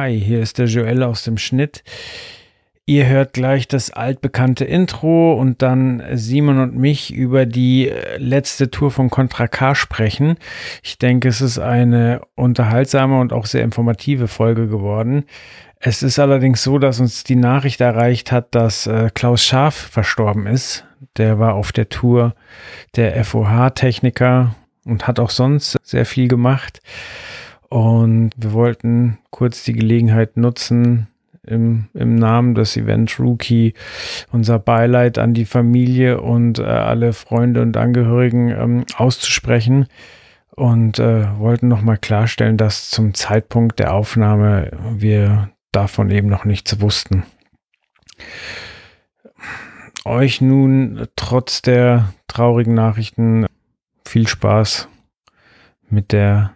Hi, hier ist der Joel aus dem Schnitt. Ihr hört gleich das altbekannte Intro und dann Simon und mich über die letzte Tour von Contra K sprechen. Ich denke, es ist eine unterhaltsame und auch sehr informative Folge geworden. Es ist allerdings so, dass uns die Nachricht erreicht hat, dass äh, Klaus Scharf verstorben ist. Der war auf der Tour der FOH-Techniker und hat auch sonst sehr viel gemacht. Und wir wollten kurz die Gelegenheit nutzen, im, im Namen des Event Rookie unser Beileid an die Familie und äh, alle Freunde und Angehörigen ähm, auszusprechen und äh, wollten nochmal klarstellen, dass zum Zeitpunkt der Aufnahme wir davon eben noch nichts wussten. Euch nun trotz der traurigen Nachrichten viel Spaß mit der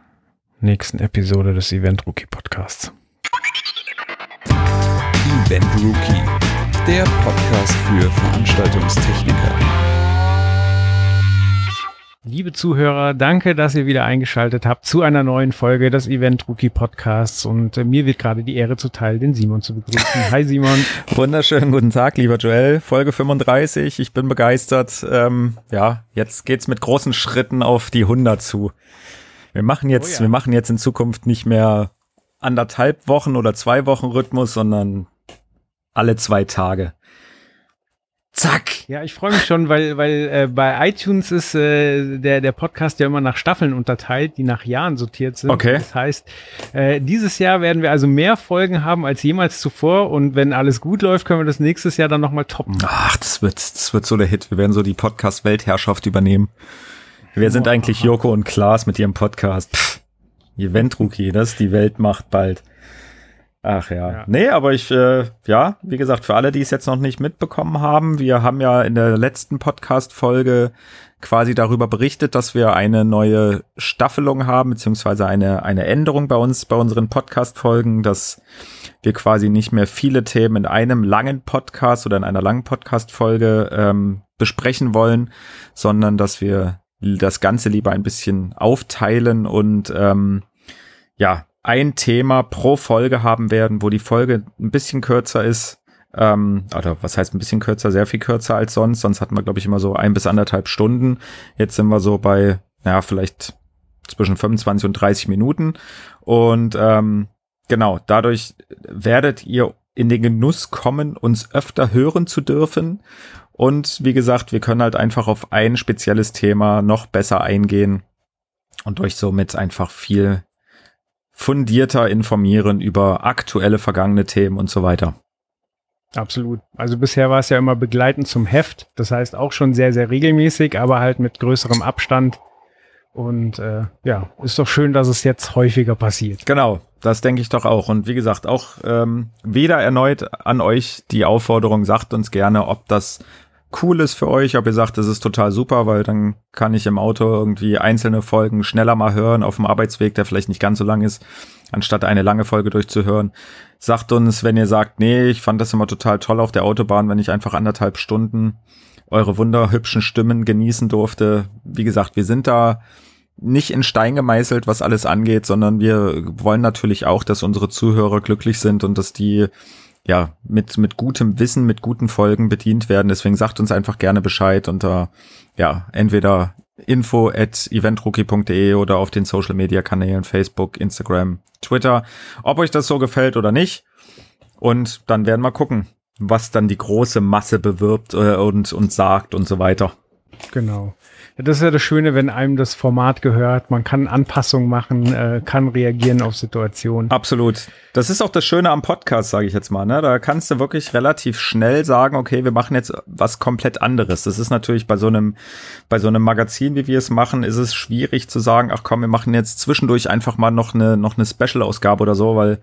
nächsten Episode des Event Rookie Podcasts. Event Rookie, der Podcast für Veranstaltungstechniker. Liebe Zuhörer, danke, dass ihr wieder eingeschaltet habt zu einer neuen Folge des Event Rookie Podcasts und äh, mir wird gerade die Ehre zuteil, den Simon zu begrüßen. Hi Simon. Wunderschönen guten Tag, lieber Joel. Folge 35. Ich bin begeistert. Ähm, ja, jetzt geht's mit großen Schritten auf die 100 zu. Wir machen jetzt, oh ja. wir machen jetzt in Zukunft nicht mehr anderthalb Wochen oder zwei Wochen Rhythmus, sondern alle zwei Tage. Zack. Ja, ich freue mich schon, weil, weil äh, bei iTunes ist äh, der, der Podcast ja immer nach Staffeln unterteilt, die nach Jahren sortiert sind. Okay. Das heißt, äh, dieses Jahr werden wir also mehr Folgen haben als jemals zuvor und wenn alles gut läuft, können wir das nächstes Jahr dann nochmal toppen. Ach, das wird, das wird so der Hit. Wir werden so die Podcast-Weltherrschaft übernehmen. Wer sind eigentlich Joko und Klaas mit ihrem Podcast? Pff, Event-Rookie, das die Weltmacht bald. Ach ja. ja. Nee, aber ich, äh, ja, wie gesagt, für alle, die es jetzt noch nicht mitbekommen haben, wir haben ja in der letzten Podcast-Folge quasi darüber berichtet, dass wir eine neue Staffelung haben, beziehungsweise eine, eine Änderung bei uns, bei unseren Podcast-Folgen, dass wir quasi nicht mehr viele Themen in einem langen Podcast oder in einer langen Podcast-Folge ähm, besprechen wollen, sondern dass wir das Ganze lieber ein bisschen aufteilen und ähm, ja, ein Thema pro Folge haben werden, wo die Folge ein bisschen kürzer ist. Ähm, oder was heißt ein bisschen kürzer, sehr viel kürzer als sonst. Sonst hatten wir, glaube ich, immer so ein bis anderthalb Stunden. Jetzt sind wir so bei, ja, vielleicht zwischen 25 und 30 Minuten. Und ähm, genau, dadurch werdet ihr in den Genuss kommen, uns öfter hören zu dürfen. Und wie gesagt, wir können halt einfach auf ein spezielles Thema noch besser eingehen und euch somit einfach viel fundierter informieren über aktuelle vergangene Themen und so weiter. Absolut. Also bisher war es ja immer begleitend zum Heft. Das heißt auch schon sehr, sehr regelmäßig, aber halt mit größerem Abstand. Und äh, ja, ist doch schön, dass es jetzt häufiger passiert. Genau, das denke ich doch auch. Und wie gesagt, auch ähm, wieder erneut an euch die Aufforderung, sagt uns gerne, ob das cool ist für euch, ob ihr sagt, das ist total super, weil dann kann ich im Auto irgendwie einzelne Folgen schneller mal hören auf dem Arbeitsweg, der vielleicht nicht ganz so lang ist, anstatt eine lange Folge durchzuhören. Sagt uns, wenn ihr sagt, nee, ich fand das immer total toll auf der Autobahn, wenn ich einfach anderthalb Stunden eure wunderhübschen Stimmen genießen durfte. Wie gesagt, wir sind da nicht in Stein gemeißelt, was alles angeht, sondern wir wollen natürlich auch, dass unsere Zuhörer glücklich sind und dass die ja, mit, mit gutem Wissen, mit guten Folgen bedient werden. Deswegen sagt uns einfach gerne Bescheid unter, ja, entweder info at eventrookie.de oder auf den Social Media Kanälen Facebook, Instagram, Twitter, ob euch das so gefällt oder nicht. Und dann werden wir gucken, was dann die große Masse bewirbt äh, und, und sagt und so weiter. Genau. Das ist ja das Schöne, wenn einem das Format gehört. Man kann Anpassungen machen, äh, kann reagieren auf Situationen. Absolut. Das ist auch das Schöne am Podcast, sage ich jetzt mal. Ne? Da kannst du wirklich relativ schnell sagen, okay, wir machen jetzt was komplett anderes. Das ist natürlich bei so einem, bei so einem Magazin, wie wir es machen, ist es schwierig zu sagen, ach komm, wir machen jetzt zwischendurch einfach mal noch eine, noch eine Special-Ausgabe oder so, weil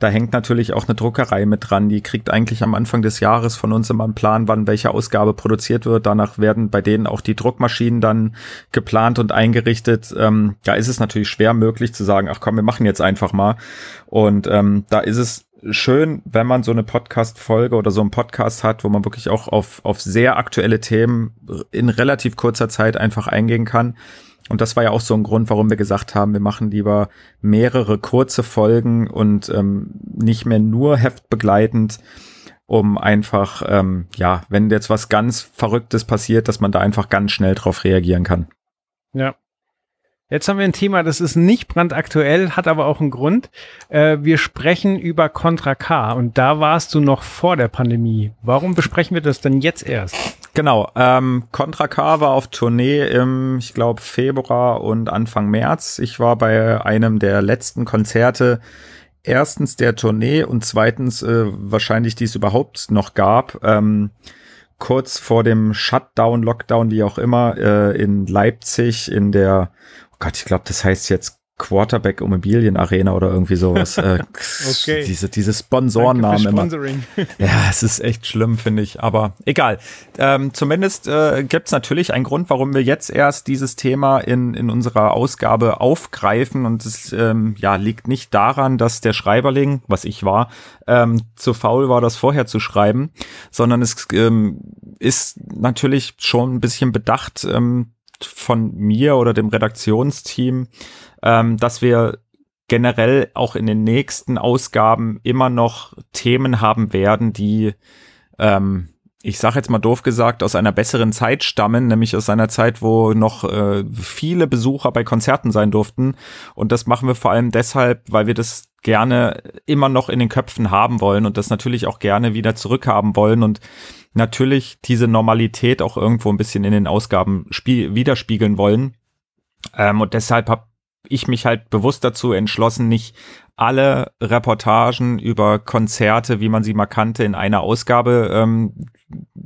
da hängt natürlich auch eine Druckerei mit dran. Die kriegt eigentlich am Anfang des Jahres von uns immer einen Plan, wann welche Ausgabe produziert wird. Danach werden bei denen auch die Druckmaschinen dann geplant und eingerichtet. Ähm, da ist es natürlich schwer möglich zu sagen, ach komm, wir machen jetzt einfach mal. Und ähm, da ist es schön, wenn man so eine Podcast-Folge oder so einen Podcast hat, wo man wirklich auch auf, auf sehr aktuelle Themen in relativ kurzer Zeit einfach eingehen kann. Und das war ja auch so ein Grund, warum wir gesagt haben, wir machen lieber mehrere kurze Folgen und ähm, nicht mehr nur heftbegleitend, um einfach, ähm, ja, wenn jetzt was ganz Verrücktes passiert, dass man da einfach ganz schnell drauf reagieren kann. Ja. Jetzt haben wir ein Thema, das ist nicht brandaktuell, hat aber auch einen Grund. Äh, wir sprechen über Contra K und da warst du noch vor der Pandemie. Warum besprechen wir das denn jetzt erst? Genau, ähm, Contra K war auf Tournee im, ich glaube, Februar und Anfang März. Ich war bei einem der letzten Konzerte erstens der Tournee und zweitens äh, wahrscheinlich, die es überhaupt noch gab. Ähm, kurz vor dem Shutdown, Lockdown, wie auch immer, äh, in Leipzig in der Gott, ich glaube, das heißt jetzt Quarterback Immobilien Arena oder irgendwie sowas. Äh, okay. Diese, diese Sponsorennamen immer. Ja, es ist echt schlimm, finde ich. Aber egal. Ähm, zumindest äh, gibt es natürlich einen Grund, warum wir jetzt erst dieses Thema in, in unserer Ausgabe aufgreifen. Und es ähm, ja, liegt nicht daran, dass der Schreiberling, was ich war, ähm, zu faul war, das vorher zu schreiben, sondern es ähm, ist natürlich schon ein bisschen bedacht, ähm, von mir oder dem Redaktionsteam, ähm, dass wir generell auch in den nächsten Ausgaben immer noch Themen haben werden, die, ähm, ich sage jetzt mal doof gesagt, aus einer besseren Zeit stammen, nämlich aus einer Zeit, wo noch äh, viele Besucher bei Konzerten sein durften. Und das machen wir vor allem deshalb, weil wir das gerne immer noch in den Köpfen haben wollen und das natürlich auch gerne wieder zurückhaben wollen und natürlich diese Normalität auch irgendwo ein bisschen in den Ausgaben widerspiegeln wollen. Ähm, und deshalb habe ich mich halt bewusst dazu entschlossen, nicht alle Reportagen über Konzerte, wie man sie mal kannte, in einer Ausgabe ähm,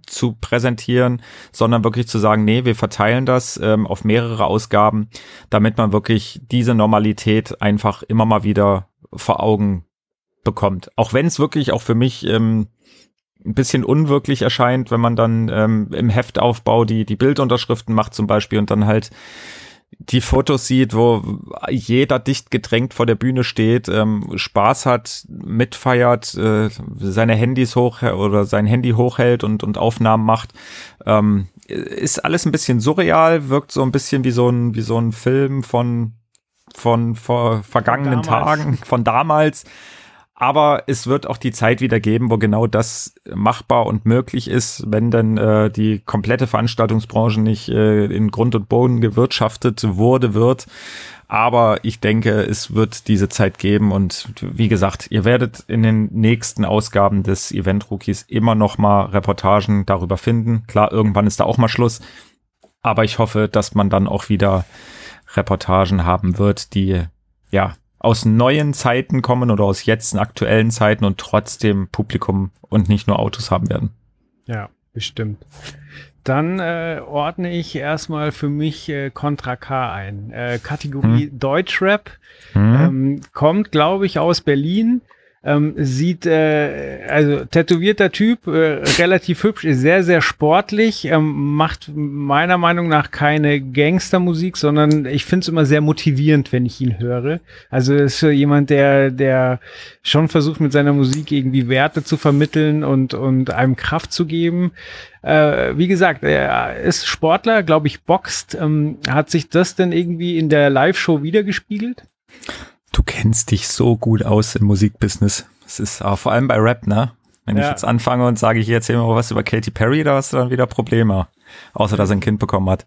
zu präsentieren, sondern wirklich zu sagen, nee, wir verteilen das ähm, auf mehrere Ausgaben, damit man wirklich diese Normalität einfach immer mal wieder vor Augen bekommt. Auch wenn es wirklich auch für mich ähm, ein bisschen unwirklich erscheint, wenn man dann ähm, im Heftaufbau die, die Bildunterschriften macht zum Beispiel und dann halt die Fotos sieht, wo jeder dicht gedrängt vor der Bühne steht, ähm, Spaß hat, mitfeiert, äh, seine Handys hoch oder sein Handy hochhält und, und Aufnahmen macht. Ähm, ist alles ein bisschen surreal, wirkt so ein bisschen wie so ein, wie so ein Film von, von vor vergangenen von Tagen, von damals. Aber es wird auch die Zeit wieder geben, wo genau das machbar und möglich ist, wenn dann äh, die komplette Veranstaltungsbranche nicht äh, in Grund und Boden gewirtschaftet wurde, wird. Aber ich denke, es wird diese Zeit geben und wie gesagt, ihr werdet in den nächsten Ausgaben des Event Rookies immer noch mal Reportagen darüber finden. Klar, irgendwann ist da auch mal Schluss. Aber ich hoffe, dass man dann auch wieder Reportagen haben wird, die ja aus neuen Zeiten kommen oder aus jetzt aktuellen Zeiten und trotzdem Publikum und nicht nur Autos haben werden. Ja, bestimmt. Dann äh, ordne ich erstmal für mich äh, Contra K ein. Äh, Kategorie hm. Deutschrap. Hm. Ähm, kommt, glaube ich, aus Berlin. Ähm, sieht, äh, also tätowierter Typ, äh, relativ hübsch, ist sehr, sehr sportlich, ähm, macht meiner Meinung nach keine Gangstermusik, sondern ich finde es immer sehr motivierend, wenn ich ihn höre. Also ist jemand, der, der schon versucht, mit seiner Musik irgendwie Werte zu vermitteln und, und einem Kraft zu geben. Äh, wie gesagt, er ist Sportler, glaube ich, boxt. Ähm, hat sich das denn irgendwie in der Live-Show wiedergespiegelt? Du kennst dich so gut aus im Musikbusiness. Es ist auch vor allem bei Rap, ne? Wenn ja. ich jetzt anfange und sage, ich erzähle mal was über Katy Perry, da hast du dann wieder Probleme. Außer, dass er ein Kind bekommen hat.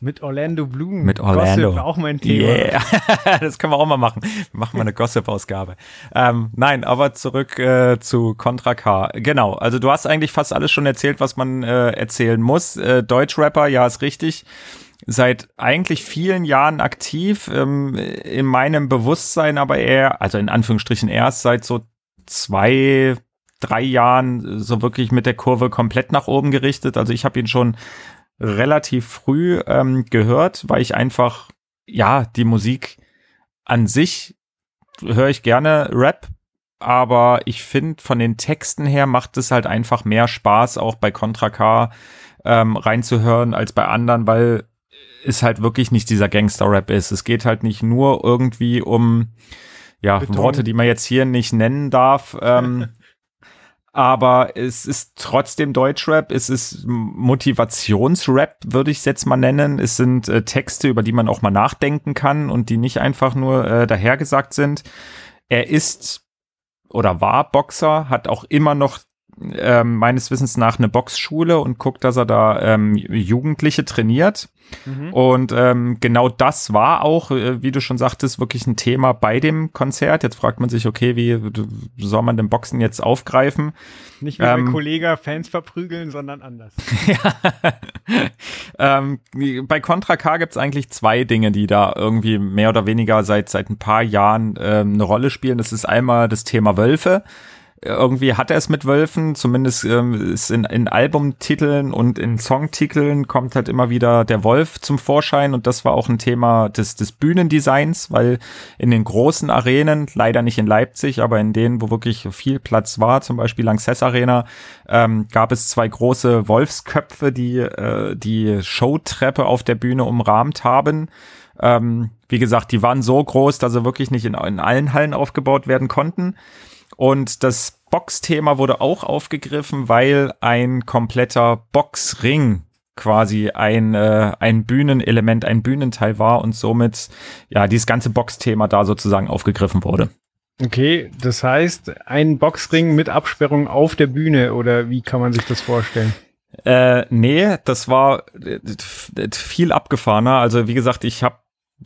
Mit Orlando Bloom. Mit Orlando. Gossip, auch mein Thema. Yeah. das können wir auch mal machen. Wir machen mal eine Gossip-Ausgabe. Ähm, nein, aber zurück äh, zu Contra K. Genau, also du hast eigentlich fast alles schon erzählt, was man äh, erzählen muss. Äh, Deutschrapper, ja, ist richtig seit eigentlich vielen Jahren aktiv, ähm, in meinem Bewusstsein aber eher, also in Anführungsstrichen erst seit so zwei, drei Jahren so wirklich mit der Kurve komplett nach oben gerichtet. Also ich habe ihn schon relativ früh ähm, gehört, weil ich einfach, ja, die Musik an sich höre ich gerne Rap, aber ich finde von den Texten her macht es halt einfach mehr Spaß, auch bei Contra K ähm, reinzuhören als bei anderen, weil ist halt wirklich nicht dieser Gangster-Rap ist. Es geht halt nicht nur irgendwie um ja, Beton. Worte, die man jetzt hier nicht nennen darf. Ähm, aber es ist trotzdem Deutschrap, es ist Motivationsrap, würde ich es jetzt mal nennen. Es sind äh, Texte, über die man auch mal nachdenken kann und die nicht einfach nur äh, dahergesagt sind. Er ist oder war Boxer, hat auch immer noch ähm, meines Wissens nach eine Boxschule und guckt, dass er da ähm, Jugendliche trainiert. Mhm. Und ähm, genau das war auch, äh, wie du schon sagtest, wirklich ein Thema bei dem Konzert. Jetzt fragt man sich, okay, wie soll man den Boxen jetzt aufgreifen? Nicht wie ähm, bei Kollega Fans verprügeln, sondern anders. ähm, bei Contra K gibt es eigentlich zwei Dinge, die da irgendwie mehr oder weniger seit, seit ein paar Jahren ähm, eine Rolle spielen. Das ist einmal das Thema Wölfe irgendwie hat er es mit Wölfen, zumindest ähm, ist in, in Albumtiteln und in Songtiteln kommt halt immer wieder der Wolf zum Vorschein und das war auch ein Thema des, des Bühnendesigns, weil in den großen Arenen, leider nicht in Leipzig, aber in denen, wo wirklich viel Platz war, zum Beispiel Lanxess Arena, ähm, gab es zwei große Wolfsköpfe, die äh, die Showtreppe auf der Bühne umrahmt haben. Ähm, wie gesagt, die waren so groß, dass sie wirklich nicht in, in allen Hallen aufgebaut werden konnten. Und das Box-Thema wurde auch aufgegriffen, weil ein kompletter Boxring quasi ein, äh, ein Bühnenelement, ein Bühnenteil war und somit ja dieses ganze Box-Thema da sozusagen aufgegriffen wurde. Okay, das heißt, ein Boxring mit Absperrung auf der Bühne oder wie kann man sich das vorstellen? Äh, nee, das war äh, viel abgefahrener. Also wie gesagt, ich habe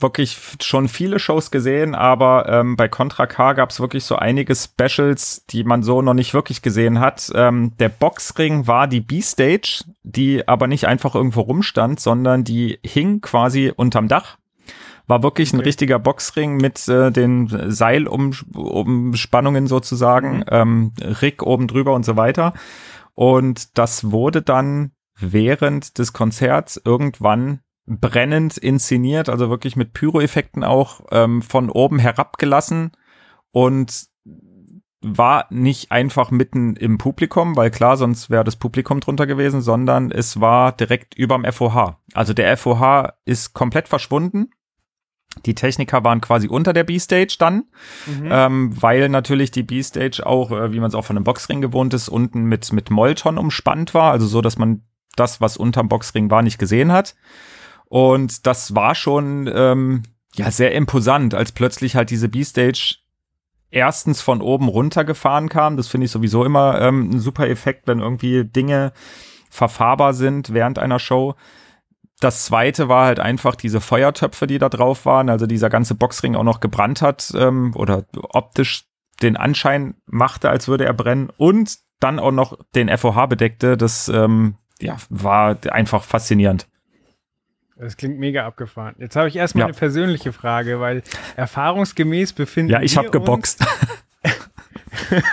wirklich schon viele Shows gesehen, aber ähm, bei Contra K gab es wirklich so einige Specials, die man so noch nicht wirklich gesehen hat. Ähm, der Boxring war die B-Stage, die aber nicht einfach irgendwo rumstand, sondern die hing quasi unterm Dach. War wirklich ein richtiger Boxring mit äh, den Seilumspannungen sozusagen, mhm. ähm, Rick oben drüber und so weiter. Und das wurde dann während des Konzerts irgendwann brennend inszeniert, also wirklich mit Pyro-Effekten auch ähm, von oben herabgelassen und war nicht einfach mitten im Publikum, weil klar, sonst wäre das Publikum drunter gewesen, sondern es war direkt überm FOH. Also der FOH ist komplett verschwunden. Die Techniker waren quasi unter der B-Stage dann, mhm. ähm, weil natürlich die B-Stage auch, äh, wie man es auch von einem Boxring gewohnt ist, unten mit, mit Molton umspannt war, also so, dass man das, was unterm Boxring war, nicht gesehen hat. Und das war schon ähm, ja sehr imposant, als plötzlich halt diese B-Stage erstens von oben runtergefahren kam. Das finde ich sowieso immer ähm, ein super Effekt, wenn irgendwie Dinge verfahrbar sind während einer Show. Das zweite war halt einfach diese Feuertöpfe, die da drauf waren, also dieser ganze Boxring auch noch gebrannt hat ähm, oder optisch den Anschein machte, als würde er brennen und dann auch noch den FOH bedeckte. Das ähm, ja, war einfach faszinierend. Das klingt mega abgefahren. Jetzt habe ich erstmal ja. eine persönliche Frage, weil erfahrungsgemäß befinden Ja, ich habe geboxt.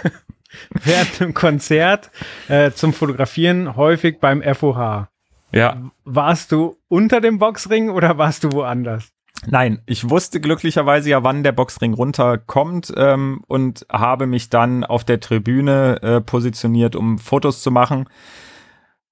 während dem Konzert äh, zum Fotografieren häufig beim FOH. Ja. Warst du unter dem Boxring oder warst du woanders? Nein, ich wusste glücklicherweise ja, wann der Boxring runterkommt ähm, und habe mich dann auf der Tribüne äh, positioniert, um Fotos zu machen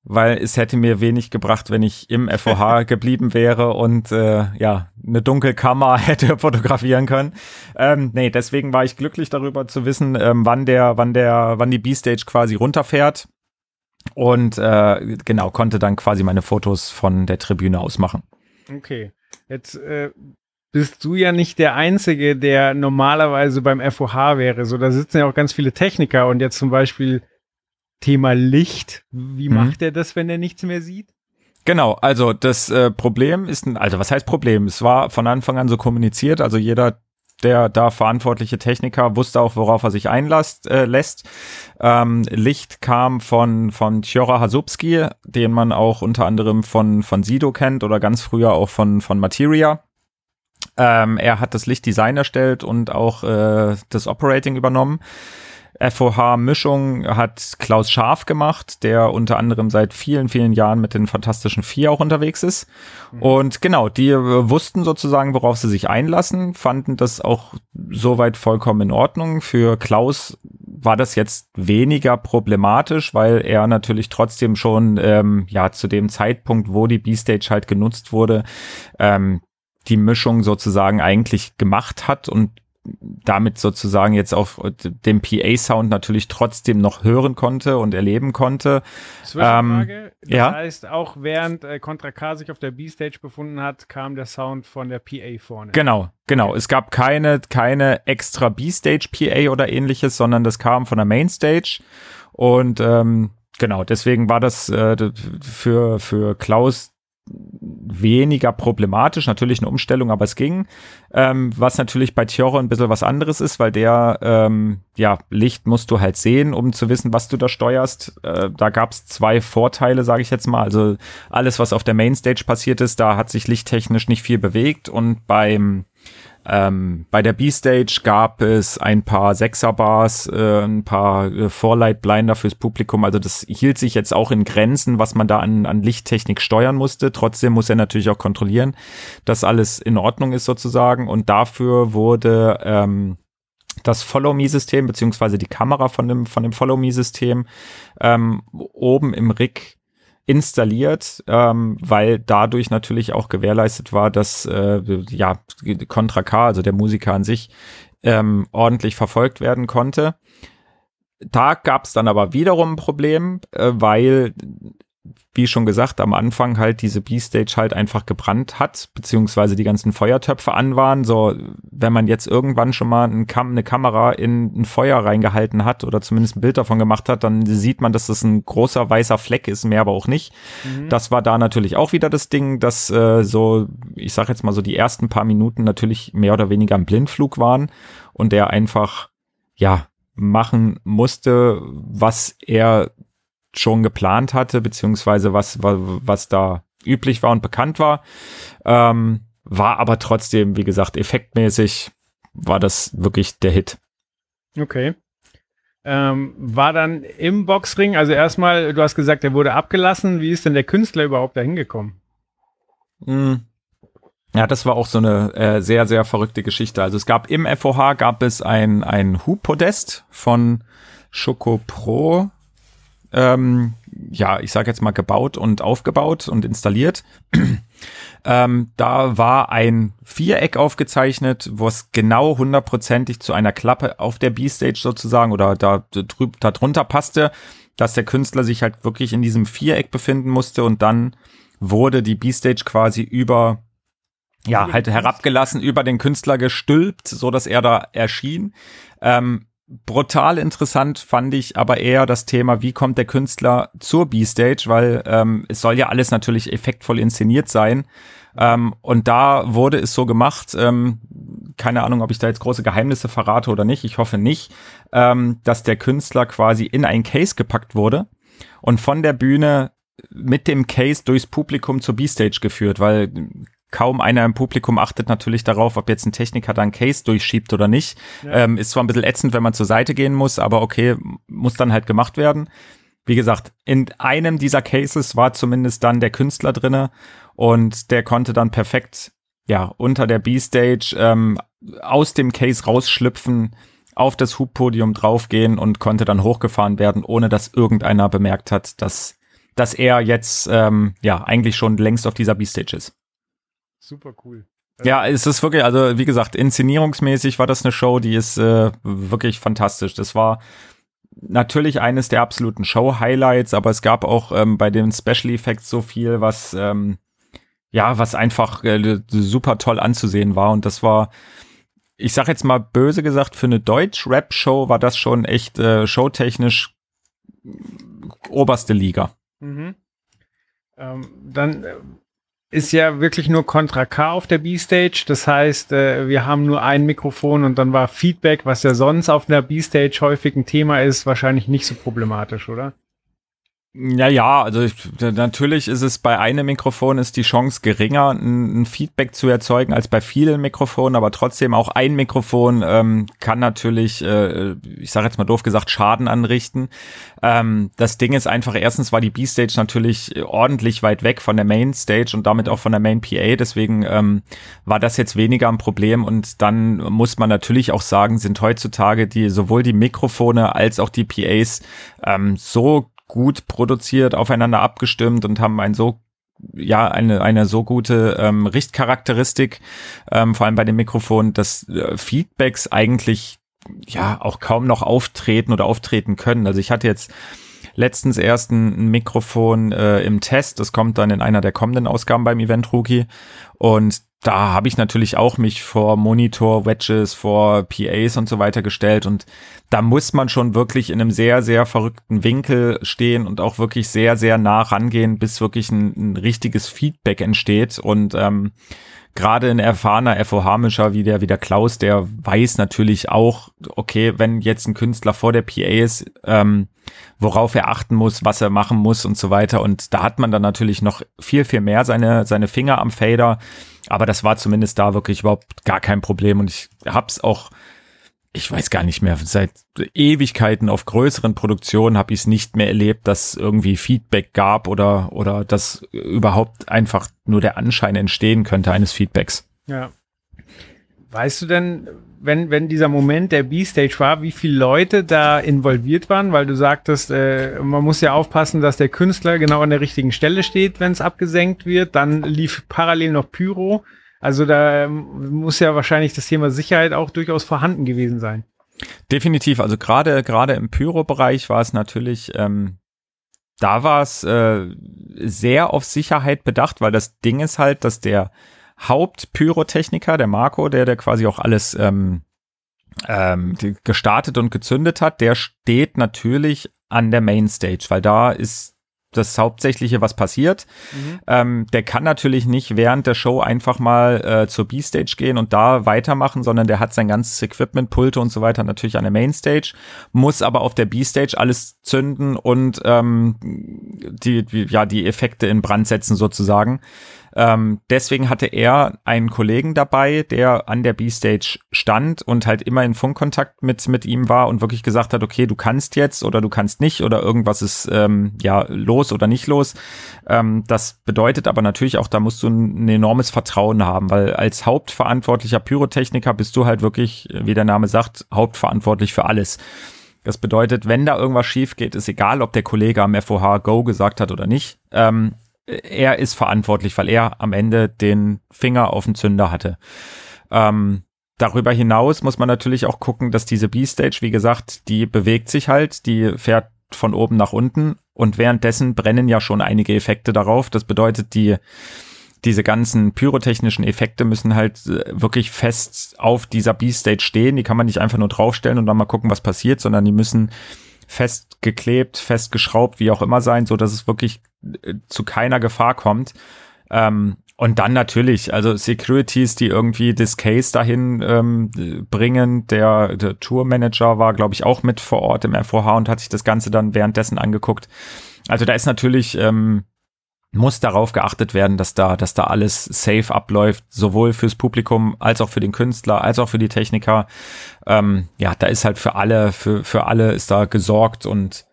weil es hätte mir wenig gebracht, wenn ich im FOH geblieben wäre und äh, ja, eine Dunkelkammer hätte fotografieren können. Ähm, nee, deswegen war ich glücklich darüber zu wissen, ähm, wann der, wann der, wann die B-Stage quasi runterfährt. Und äh, genau, konnte dann quasi meine Fotos von der Tribüne aus machen. Okay. Jetzt äh, bist du ja nicht der Einzige, der normalerweise beim FOH wäre. So, da sitzen ja auch ganz viele Techniker und jetzt zum Beispiel Thema Licht. Wie mhm. macht er das, wenn er nichts mehr sieht? Genau, also das äh, Problem ist, ein, also was heißt Problem? Es war von Anfang an so kommuniziert, also jeder der da verantwortliche Techniker wusste auch, worauf er sich einlässt. Äh, lässt. Ähm, Licht kam von von Tjora Hasubski, den man auch unter anderem von von Sido kennt oder ganz früher auch von von Materia. Ähm, er hat das Lichtdesign erstellt und auch äh, das Operating übernommen. FOH-Mischung hat Klaus Scharf gemacht, der unter anderem seit vielen, vielen Jahren mit den Fantastischen Vier auch unterwegs ist. Mhm. Und genau, die äh, wussten sozusagen, worauf sie sich einlassen, fanden das auch soweit vollkommen in Ordnung. Für Klaus war das jetzt weniger problematisch, weil er natürlich trotzdem schon ähm, ja zu dem Zeitpunkt, wo die B-Stage halt genutzt wurde, ähm, die Mischung sozusagen eigentlich gemacht hat und damit sozusagen jetzt auf dem PA-Sound natürlich trotzdem noch hören konnte und erleben konnte. Zwischenfrage, ähm, das ja? heißt, auch während äh, Contra K sich auf der B-Stage befunden hat, kam der Sound von der PA vorne. Genau, genau. Okay. Es gab keine, keine extra B-Stage PA oder ähnliches, sondern das kam von der Main-Stage und ähm, genau, deswegen war das äh, für, für Klaus weniger problematisch, natürlich eine Umstellung, aber es ging. Ähm, was natürlich bei Tiore ein bisschen was anderes ist, weil der, ähm, ja, Licht musst du halt sehen, um zu wissen, was du da steuerst. Äh, da gab es zwei Vorteile, sage ich jetzt mal. Also alles, was auf der Mainstage passiert ist, da hat sich lichttechnisch nicht viel bewegt und beim ähm, bei der B-Stage gab es ein paar Sechser-Bars, äh, ein paar äh, Vorlight-Blinder fürs Publikum. Also das hielt sich jetzt auch in Grenzen, was man da an, an Lichttechnik steuern musste. Trotzdem muss er natürlich auch kontrollieren, dass alles in Ordnung ist sozusagen. Und dafür wurde ähm, das Follow-Me-System beziehungsweise die Kamera von dem, von dem Follow-Me-System ähm, oben im Rig installiert, ähm, weil dadurch natürlich auch gewährleistet war, dass äh, ja Contra K, also der Musiker an sich, ähm, ordentlich verfolgt werden konnte. Da gab es dann aber wiederum ein Problem, äh, weil wie schon gesagt, am Anfang halt diese B-Stage halt einfach gebrannt hat, beziehungsweise die ganzen Feuertöpfe an waren. So, wenn man jetzt irgendwann schon mal ein Kam eine Kamera in ein Feuer reingehalten hat oder zumindest ein Bild davon gemacht hat, dann sieht man, dass das ein großer weißer Fleck ist, mehr aber auch nicht. Mhm. Das war da natürlich auch wieder das Ding, dass äh, so, ich sag jetzt mal so die ersten paar Minuten natürlich mehr oder weniger im Blindflug waren und der einfach, ja, machen musste, was er schon geplant hatte, beziehungsweise was, was, was da üblich war und bekannt war. Ähm, war aber trotzdem, wie gesagt, effektmäßig war das wirklich der Hit. Okay. Ähm, war dann im Boxring, also erstmal, du hast gesagt, er wurde abgelassen. Wie ist denn der Künstler überhaupt da hingekommen? Mm. Ja, das war auch so eine äh, sehr, sehr verrückte Geschichte. Also es gab im FOH gab es ein, ein Hub-Podest von Choco Pro, ähm, ja, ich sage jetzt mal gebaut und aufgebaut und installiert. ähm, da war ein Viereck aufgezeichnet, wo es genau hundertprozentig zu einer Klappe auf der B-Stage sozusagen oder da drüb, da drunter passte, dass der Künstler sich halt wirklich in diesem Viereck befinden musste und dann wurde die B-Stage quasi über ja, halt herabgelassen, über den Künstler gestülpt, so dass er da erschien. Ähm, brutal interessant fand ich aber eher das Thema, wie kommt der Künstler zur B-Stage, weil ähm, es soll ja alles natürlich effektvoll inszeniert sein. Ähm, und da wurde es so gemacht, ähm, keine Ahnung, ob ich da jetzt große Geheimnisse verrate oder nicht, ich hoffe nicht, ähm, dass der Künstler quasi in ein Case gepackt wurde und von der Bühne mit dem Case durchs Publikum zur B-Stage geführt, weil kaum einer im Publikum achtet natürlich darauf, ob jetzt ein Techniker da einen Case durchschiebt oder nicht. Ja. Ähm, ist zwar ein bisschen ätzend, wenn man zur Seite gehen muss, aber okay, muss dann halt gemacht werden. Wie gesagt, in einem dieser Cases war zumindest dann der Künstler drinne und der konnte dann perfekt ja unter der B-Stage ähm, aus dem Case rausschlüpfen, auf das Hubpodium draufgehen und konnte dann hochgefahren werden, ohne dass irgendeiner bemerkt hat, dass dass er jetzt ähm, ja eigentlich schon längst auf dieser B-Stage ist super cool. Ja, es ist wirklich, also wie gesagt, inszenierungsmäßig war das eine Show, die ist äh, wirklich fantastisch. Das war natürlich eines der absoluten Show-Highlights, aber es gab auch ähm, bei den Special Effects so viel, was ähm, ja, was einfach äh, super toll anzusehen war. Und das war, ich sag jetzt mal böse gesagt, für eine Deutsch-Rap-Show war das schon echt äh, showtechnisch oberste Liga. Mhm. Ähm, dann äh, ist ja wirklich nur Contra K auf der B-Stage. Das heißt, äh, wir haben nur ein Mikrofon und dann war Feedback, was ja sonst auf einer B-Stage häufig ein Thema ist, wahrscheinlich nicht so problematisch, oder? Ja, ja, also ich, natürlich ist es bei einem Mikrofon ist die Chance geringer, ein, ein, Feedback zu erzeugen als bei vielen Mikrofonen, aber trotzdem auch ein Mikrofon ähm, kann natürlich, äh, ich sage jetzt mal doof gesagt, Schaden anrichten. Ähm, das Ding ist einfach, erstens war die B-Stage natürlich ordentlich weit weg von der Main-Stage und damit auch von der Main-PA, deswegen ähm, war das jetzt weniger ein Problem und dann muss man natürlich auch sagen, sind heutzutage die sowohl die Mikrofone als auch die PAs ähm, so gut produziert, aufeinander abgestimmt und haben ein so ja eine eine so gute ähm, Richtcharakteristik, ähm, vor allem bei dem Mikrofon, dass äh, Feedbacks eigentlich ja auch kaum noch auftreten oder auftreten können. Also ich hatte jetzt letztens erst ein, Mikrofon äh, im Test. Das kommt dann in einer der kommenden Ausgaben beim Event Rookie. Und da habe ich natürlich auch mich vor Monitor, Wedges, vor PAs und so weiter gestellt und da muss man schon wirklich in einem sehr, sehr verrückten Winkel stehen und auch wirklich sehr, sehr nah rangehen, bis wirklich ein, ein richtiges Feedback entsteht und ähm, gerade ein erfahrener FOH-Mischer wie der, wie der Klaus, der weiß natürlich auch, okay, wenn jetzt ein Künstler vor der PA ist, ähm, worauf er achten muss, was er machen muss und so weiter. Und da hat man dann natürlich noch viel, viel mehr seine, seine Finger am Fader. Aber das war zumindest da wirklich überhaupt gar kein Problem. Und ich hab's auch ich weiß gar nicht mehr, seit Ewigkeiten auf größeren Produktionen habe ich es nicht mehr erlebt, dass irgendwie Feedback gab oder, oder dass überhaupt einfach nur der Anschein entstehen könnte eines Feedbacks. Ja. Weißt du denn, wenn, wenn dieser Moment der B-Stage war, wie viele Leute da involviert waren? Weil du sagtest, äh, man muss ja aufpassen, dass der Künstler genau an der richtigen Stelle steht, wenn es abgesenkt wird. Dann lief parallel noch Pyro. Also da ähm, muss ja wahrscheinlich das Thema Sicherheit auch durchaus vorhanden gewesen sein. Definitiv. Also gerade gerade im Pyro-Bereich war es natürlich, ähm, da war es äh, sehr auf Sicherheit bedacht, weil das Ding ist halt, dass der Hauptpyrotechniker, der Marco, der der quasi auch alles ähm, ähm, gestartet und gezündet hat, der steht natürlich an der Mainstage, weil da ist das Hauptsächliche, was passiert. Mhm. Ähm, der kann natürlich nicht während der Show einfach mal äh, zur B-Stage gehen und da weitermachen, sondern der hat sein ganzes Equipment, Pulte und so weiter natürlich an der Mainstage, muss aber auf der B-Stage alles zünden und ähm, die, die, ja, die Effekte in Brand setzen sozusagen. Ähm, deswegen hatte er einen Kollegen dabei, der an der B-Stage stand und halt immer in Funkkontakt mit, mit ihm war und wirklich gesagt hat, okay, du kannst jetzt oder du kannst nicht oder irgendwas ist ähm, ja los oder nicht los. Ähm, das bedeutet aber natürlich auch, da musst du ein, ein enormes Vertrauen haben, weil als hauptverantwortlicher Pyrotechniker bist du halt wirklich, wie der Name sagt, hauptverantwortlich für alles. Das bedeutet, wenn da irgendwas schief geht, ist egal, ob der Kollege am FOH Go gesagt hat oder nicht. Ähm, er ist verantwortlich, weil er am Ende den Finger auf den Zünder hatte. Ähm, darüber hinaus muss man natürlich auch gucken, dass diese B-Stage, wie gesagt, die bewegt sich halt, die fährt von oben nach unten und währenddessen brennen ja schon einige Effekte darauf. Das bedeutet, die diese ganzen pyrotechnischen Effekte müssen halt äh, wirklich fest auf dieser B-Stage stehen. Die kann man nicht einfach nur draufstellen und dann mal gucken, was passiert, sondern die müssen festgeklebt, festgeschraubt, wie auch immer sein, so dass es wirklich äh, zu keiner Gefahr kommt. Ähm, und dann natürlich, also Securities, die irgendwie das Case dahin ähm, bringen. Der, der Tourmanager war, glaube ich, auch mit vor Ort im FOH und hat sich das Ganze dann währenddessen angeguckt. Also da ist natürlich ähm, muss darauf geachtet werden, dass da, dass da alles safe abläuft, sowohl fürs Publikum als auch für den Künstler, als auch für die Techniker. Ähm, ja, da ist halt für alle, für, für alle ist da gesorgt und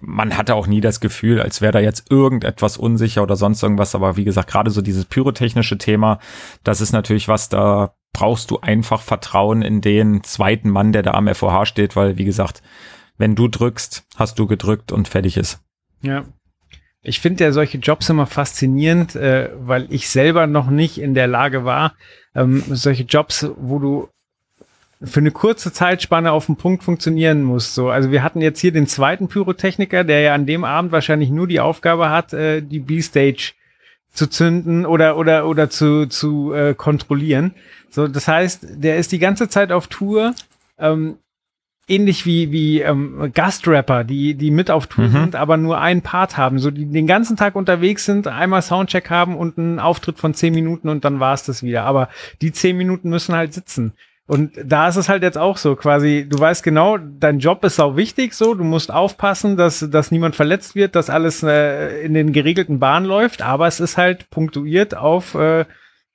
man hatte auch nie das Gefühl, als wäre da jetzt irgendetwas unsicher oder sonst irgendwas. Aber wie gesagt, gerade so dieses pyrotechnische Thema, das ist natürlich was, da brauchst du einfach Vertrauen in den zweiten Mann, der da am FOH steht, weil wie gesagt, wenn du drückst, hast du gedrückt und fertig ist. Ja, ich finde ja solche Jobs immer faszinierend, äh, weil ich selber noch nicht in der Lage war, ähm, solche Jobs, wo du für eine kurze Zeitspanne auf dem Punkt funktionieren musst. So, also wir hatten jetzt hier den zweiten Pyrotechniker, der ja an dem Abend wahrscheinlich nur die Aufgabe hat, äh, die B-Stage zu zünden oder oder oder zu zu äh, kontrollieren. So, das heißt, der ist die ganze Zeit auf Tour. Ähm, ähnlich wie, wie ähm, Gastrapper, die, die mit auf Tour mhm. sind, aber nur einen Part haben, so die den ganzen Tag unterwegs sind, einmal Soundcheck haben und einen Auftritt von zehn Minuten und dann war es das wieder. Aber die zehn Minuten müssen halt sitzen. Und da ist es halt jetzt auch so, quasi, du weißt genau, dein Job ist auch wichtig, so, du musst aufpassen, dass, dass niemand verletzt wird, dass alles äh, in den geregelten Bahnen läuft, aber es ist halt punktuiert auf äh,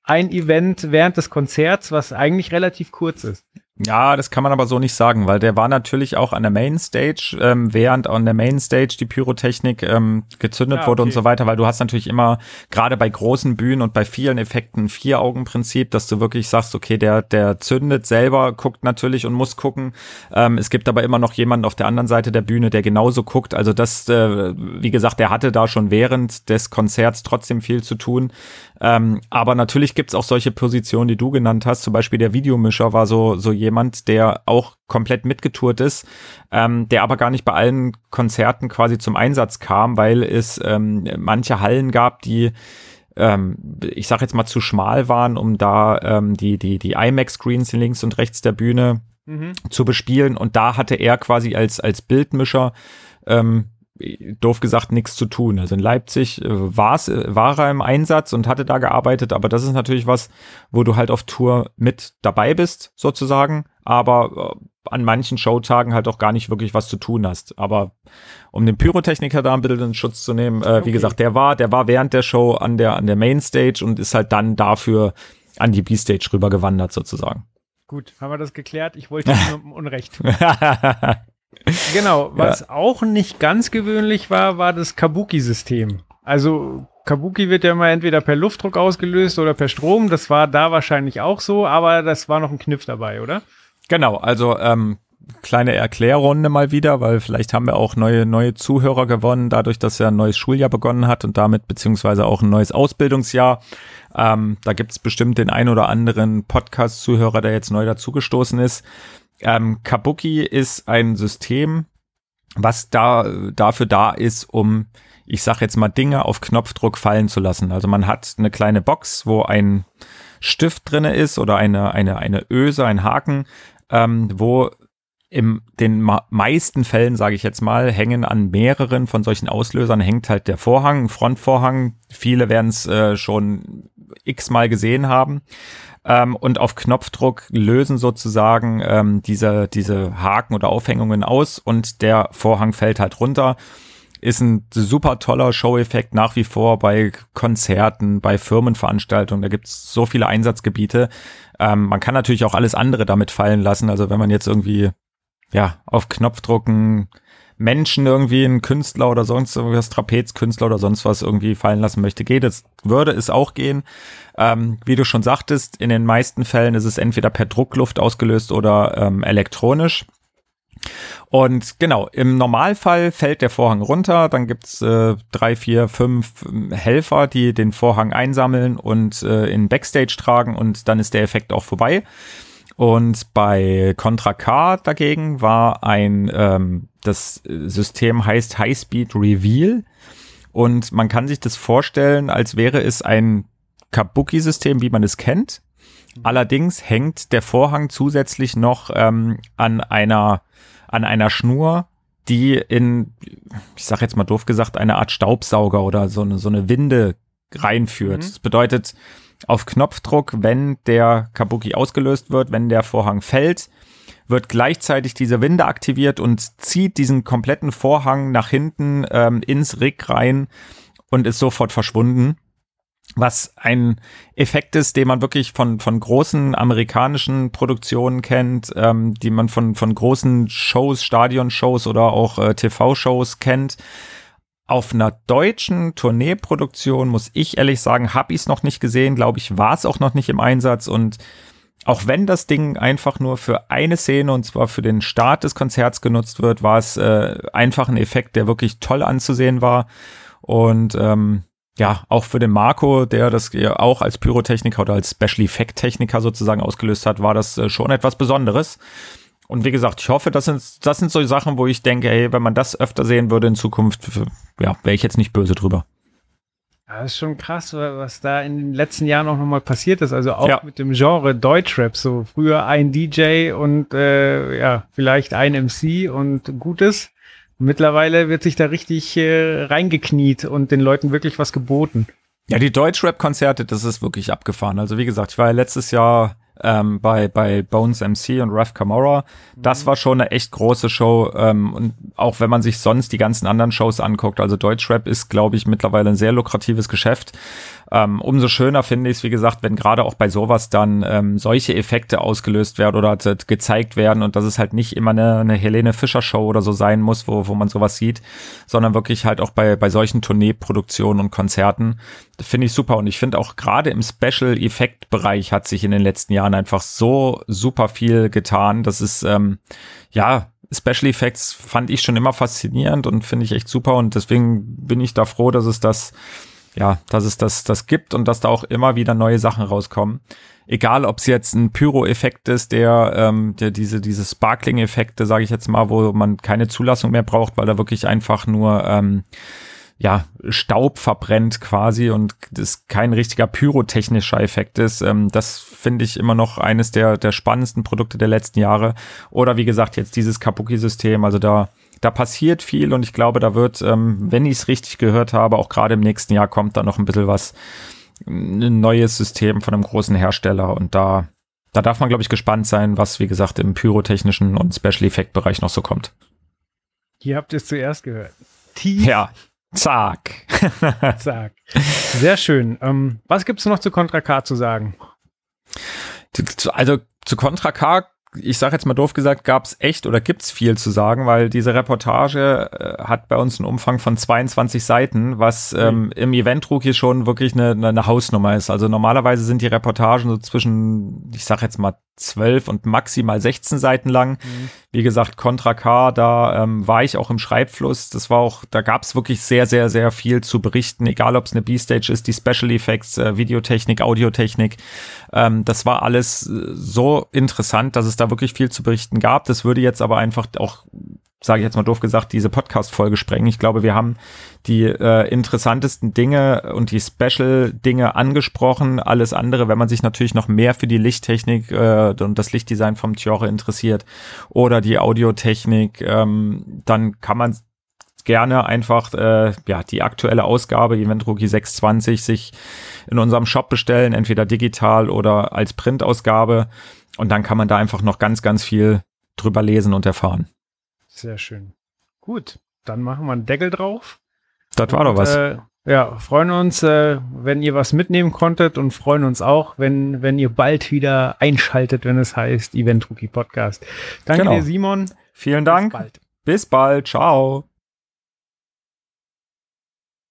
ein Event während des Konzerts, was eigentlich relativ kurz ist. Ja, das kann man aber so nicht sagen, weil der war natürlich auch an der Mainstage, ähm, während an der Mainstage die Pyrotechnik ähm, gezündet Ah, wurde und okay. so weiter, weil du hast natürlich immer, gerade bei großen Bühnen und bei vielen Effekten, ein Vier-Augen-Prinzip, dass du wirklich sagst, okay, der, der zündet selber, guckt natürlich und muss gucken. Ähm, es gibt aber immer noch jemanden auf der anderen Seite der Bühne, der genauso guckt. Also das, äh, wie gesagt, der hatte da schon während des Konzerts trotzdem viel zu tun. Ähm, aber natürlich gibt's auch solche Positionen, die du genannt hast. Zum Beispiel der Videomischer war so, so jemand, der auch komplett mitgetourt ist, ähm, der aber gar nicht bei allen Konzerten quasi zum Einsatz kam, weil es ähm, manche Hallen gab, die ähm, ich sag jetzt mal zu schmal waren, um da ähm, die, die, die IMAX-Screens links und rechts der Bühne Mhm. zu bespielen. Und da hatte er quasi als, als Bildmischer, ähm, doof gesagt, nichts zu tun. Also in Leipzig äh, war's, äh, war er im Einsatz und hatte da gearbeitet, aber das ist natürlich was, wo du halt auf Tour mit dabei bist, sozusagen, aber äh, an manchen Showtagen halt auch gar nicht wirklich was zu tun hast. Aber um den Pyrotechniker da ein bisschen in Schutz zu nehmen, äh, Okay. wie gesagt, der war, der war während der Show an der, an der Mainstage und ist halt dann dafür an die B-Stage rübergewandert, sozusagen. Gut, haben wir das geklärt? Ich wollte nur Unrecht. Genau, was auch nicht ganz gewöhnlich war, war das Kabuki-System. Also Kabuki wird ja immer entweder per Luftdruck ausgelöst oder per Strom. Das war da wahrscheinlich auch so, aber das war noch ein Kniff dabei, oder? Genau, also ähm, kleine Erklärrunde mal wieder, weil vielleicht haben wir auch neue, neue Zuhörer gewonnen, dadurch, dass ja ein neues Schuljahr begonnen hat und damit beziehungsweise auch ein neues Ausbildungsjahr. Ähm, da gibt's bestimmt den ein oder anderen Podcast-Zuhörer, der jetzt neu dazugestoßen ist. Ähm, Kabuki ist ein System, was da dafür da ist, um, ich sag jetzt mal, Dinge auf Knopfdruck fallen zu lassen. Also man hat eine kleine Box, wo ein Stift drinne ist oder eine, eine, eine Öse, ein Haken, ähm, wo in den meisten Fällen, sage ich jetzt mal, hängen an mehreren von solchen Auslösern hängt halt der Vorhang, Frontvorhang. Viele werden es äh, schon x-mal gesehen haben. Ähm, und auf Knopfdruck lösen sozusagen ähm, diese, diese Haken oder Aufhängungen aus und der Vorhang fällt halt runter. Ist ein super toller Show-Effekt nach wie vor bei Konzerten, bei Firmenveranstaltungen. Da gibt's so viele Einsatzgebiete. Ähm, man kann natürlich auch alles andere damit fallen lassen. Also wenn man jetzt irgendwie ja auf Knopfdruck einen Menschen irgendwie, einen Künstler oder sonst irgendwas, Trapezkünstler oder sonst was irgendwie fallen lassen möchte, geht es, würde es auch gehen. Ähm, wie du schon sagtest, in den meisten Fällen ist es entweder per Druckluft ausgelöst oder ähm, elektronisch. Und genau, im Normalfall fällt der Vorhang runter, dann gibt's äh, drei, vier, fünf ähm, Helfer, die den Vorhang einsammeln und äh, in Backstage tragen und dann ist der Effekt auch vorbei. Und bei Contra K dagegen war ein, ähm, das System heißt High Speed Reveal und man kann sich das vorstellen, als wäre es ein Kabuki-System, wie man es kennt. Allerdings hängt der Vorhang zusätzlich noch ähm, an einer an einer Schnur, die in, ich sag jetzt mal doof gesagt, eine Art Staubsauger oder so eine so eine Winde reinführt. Mhm. Das bedeutet, auf Knopfdruck, wenn der Kabuki ausgelöst wird, wenn der Vorhang fällt, wird gleichzeitig diese Winde aktiviert und zieht diesen kompletten Vorhang nach hinten ähm, ins Rig rein und ist sofort verschwunden. Was ein Effekt ist, den man wirklich von, von großen amerikanischen Produktionen kennt, ähm, die man von, von großen Shows, Stadionshows oder auch äh, TV-Shows kennt. Auf einer deutschen Tourneeproduktion muss ich ehrlich sagen, habe ich es noch nicht gesehen, glaube ich, war es auch noch nicht im Einsatz und auch wenn das Ding einfach nur für eine Szene und zwar für den Start des Konzerts genutzt wird, war es äh, einfach ein Effekt, der wirklich toll anzusehen war und ähm, ja, auch für den Marco, der das ja auch als Pyrotechniker oder als Special Effect Techniker sozusagen ausgelöst hat, war das äh, schon etwas Besonderes. Und wie gesagt, ich hoffe, das sind, das sind so Sachen, wo ich denke, hey, wenn man das öfter sehen würde in Zukunft, ja, wäre ich jetzt nicht böse drüber. Das ist schon krass, wa- was da in den letzten Jahren auch nochmal passiert ist. Also auch Ja. mit dem Genre Deutschrap. So früher ein DJ und äh, ja, vielleicht ein MC und Gutes. Mittlerweile wird sich da richtig äh, reingekniet und den Leuten wirklich was geboten. Ja, die Deutschrap-Konzerte, das ist wirklich abgefahren. Also wie gesagt, ich war ja letztes Jahr ähm, bei, bei Bones MC und Raf Camora. Das war schon eine echt große Show. Ähm, und auch wenn man sich sonst die ganzen anderen Shows anguckt, also Deutschrap ist, glaube ich, mittlerweile ein sehr lukratives Geschäft. Ähm, umso schöner finde ich es, wie gesagt, wenn gerade auch bei sowas dann ähm, solche Effekte ausgelöst werden oder gezeigt werden und dass es halt nicht immer eine, eine Helene Fischer Show oder so sein muss, wo, wo man sowas sieht, sondern wirklich halt auch bei, bei solchen Tourneeproduktionen und Konzerten. Finde ich super und ich finde auch gerade im Special-Effekt-Bereich hat sich in den letzten Jahren einfach so super viel getan. Das ist, ähm, ja, Special Effects fand ich schon immer faszinierend und finde ich echt super und deswegen bin ich da froh, dass es das ja, dass es das, das gibt und dass da auch immer wieder neue Sachen rauskommen. Egal, ob es jetzt ein Pyro-Effekt ist, der, ähm, der diese, diese Sparkling-Effekte, sage ich jetzt mal, wo man keine Zulassung mehr braucht, weil da wirklich einfach nur ähm, ja, Staub verbrennt quasi und das kein richtiger pyrotechnischer Effekt ist. Ähm, das finde ich immer noch eines der, der spannendsten Produkte der letzten Jahre. Oder wie gesagt, jetzt dieses Kabuki-System, also da da passiert viel und ich glaube, da wird, ähm, wenn ich es richtig gehört habe, auch gerade im nächsten Jahr kommt da noch ein bisschen was, ein neues System von einem großen Hersteller und da, da darf man, glaube ich, gespannt sein, was, wie gesagt, im pyrotechnischen und Special Effect Bereich noch so kommt. Hier habt ihr es zuerst gehört. Tief. Ja, zack. zack. Sehr schön. Ähm, was gibt es noch zu Contra K zu sagen? Also zu Contra K ich sage jetzt mal doof gesagt, gab es echt oder gibt's viel zu sagen, weil diese Reportage äh, hat bei uns einen Umfang von 22 Seiten, was ähm, im Event-Rookie schon wirklich eine, eine Hausnummer ist. Also normalerweise sind die Reportagen so zwischen, ich sage jetzt mal 12 und maximal 16 Seiten lang. Mhm. Wie gesagt, Contra K, da ähm, war ich auch im Schreibfluss. Das war auch, da gab es wirklich sehr, sehr, sehr viel zu berichten, egal ob es eine B-Stage ist, die Special Effects, äh, Videotechnik, Audiotechnik. Ähm, das war alles so interessant, dass es da wirklich viel zu berichten gab. Das würde jetzt aber einfach auch sage ich jetzt mal doof gesagt, diese Podcast-Folge sprengen. Ich glaube, wir haben die äh, interessantesten Dinge und die Special-Dinge angesprochen. Alles andere, wenn man sich natürlich noch mehr für die Lichttechnik äh, und das Lichtdesign vom Tjore interessiert oder die Audiotechnik, ähm, dann kann man gerne einfach äh, ja die aktuelle Ausgabe Event Rookie 620 sich in unserem Shop bestellen, entweder digital oder als Printausgabe und dann kann man da einfach noch ganz ganz viel drüber lesen und erfahren. Sehr schön. Gut, dann machen wir einen Deckel drauf. Das war doch was. Äh, ja, freuen uns, äh, wenn ihr was mitnehmen konntet und freuen uns auch, wenn, wenn ihr bald wieder einschaltet, wenn es heißt Event Rookie Podcast. Danke genau. dir, Simon. Vielen Dank. Bis bald. Bis bald. Ciao.